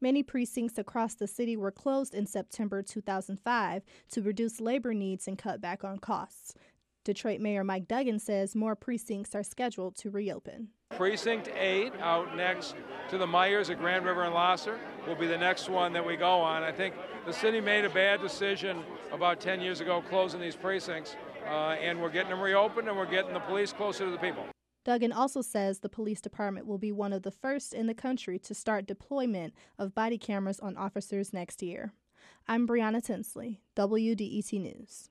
Many precincts across the city were closed in September 2005 to reduce labor needs and cut back on costs. Detroit Mayor Mike Duggan says more precincts are scheduled to reopen. Precinct 8 out next to the Myers at Grand River and Lahser will be the next one that we go on. I think the city made a bad decision about 10 years ago closing these precincts, uh, and we're getting them reopened and we're getting the police closer to the people. Duggan also says the police department will be one of the first in the country to start deployment of body cameras on officers next year. I'm Brianna Tinsley, WDET News.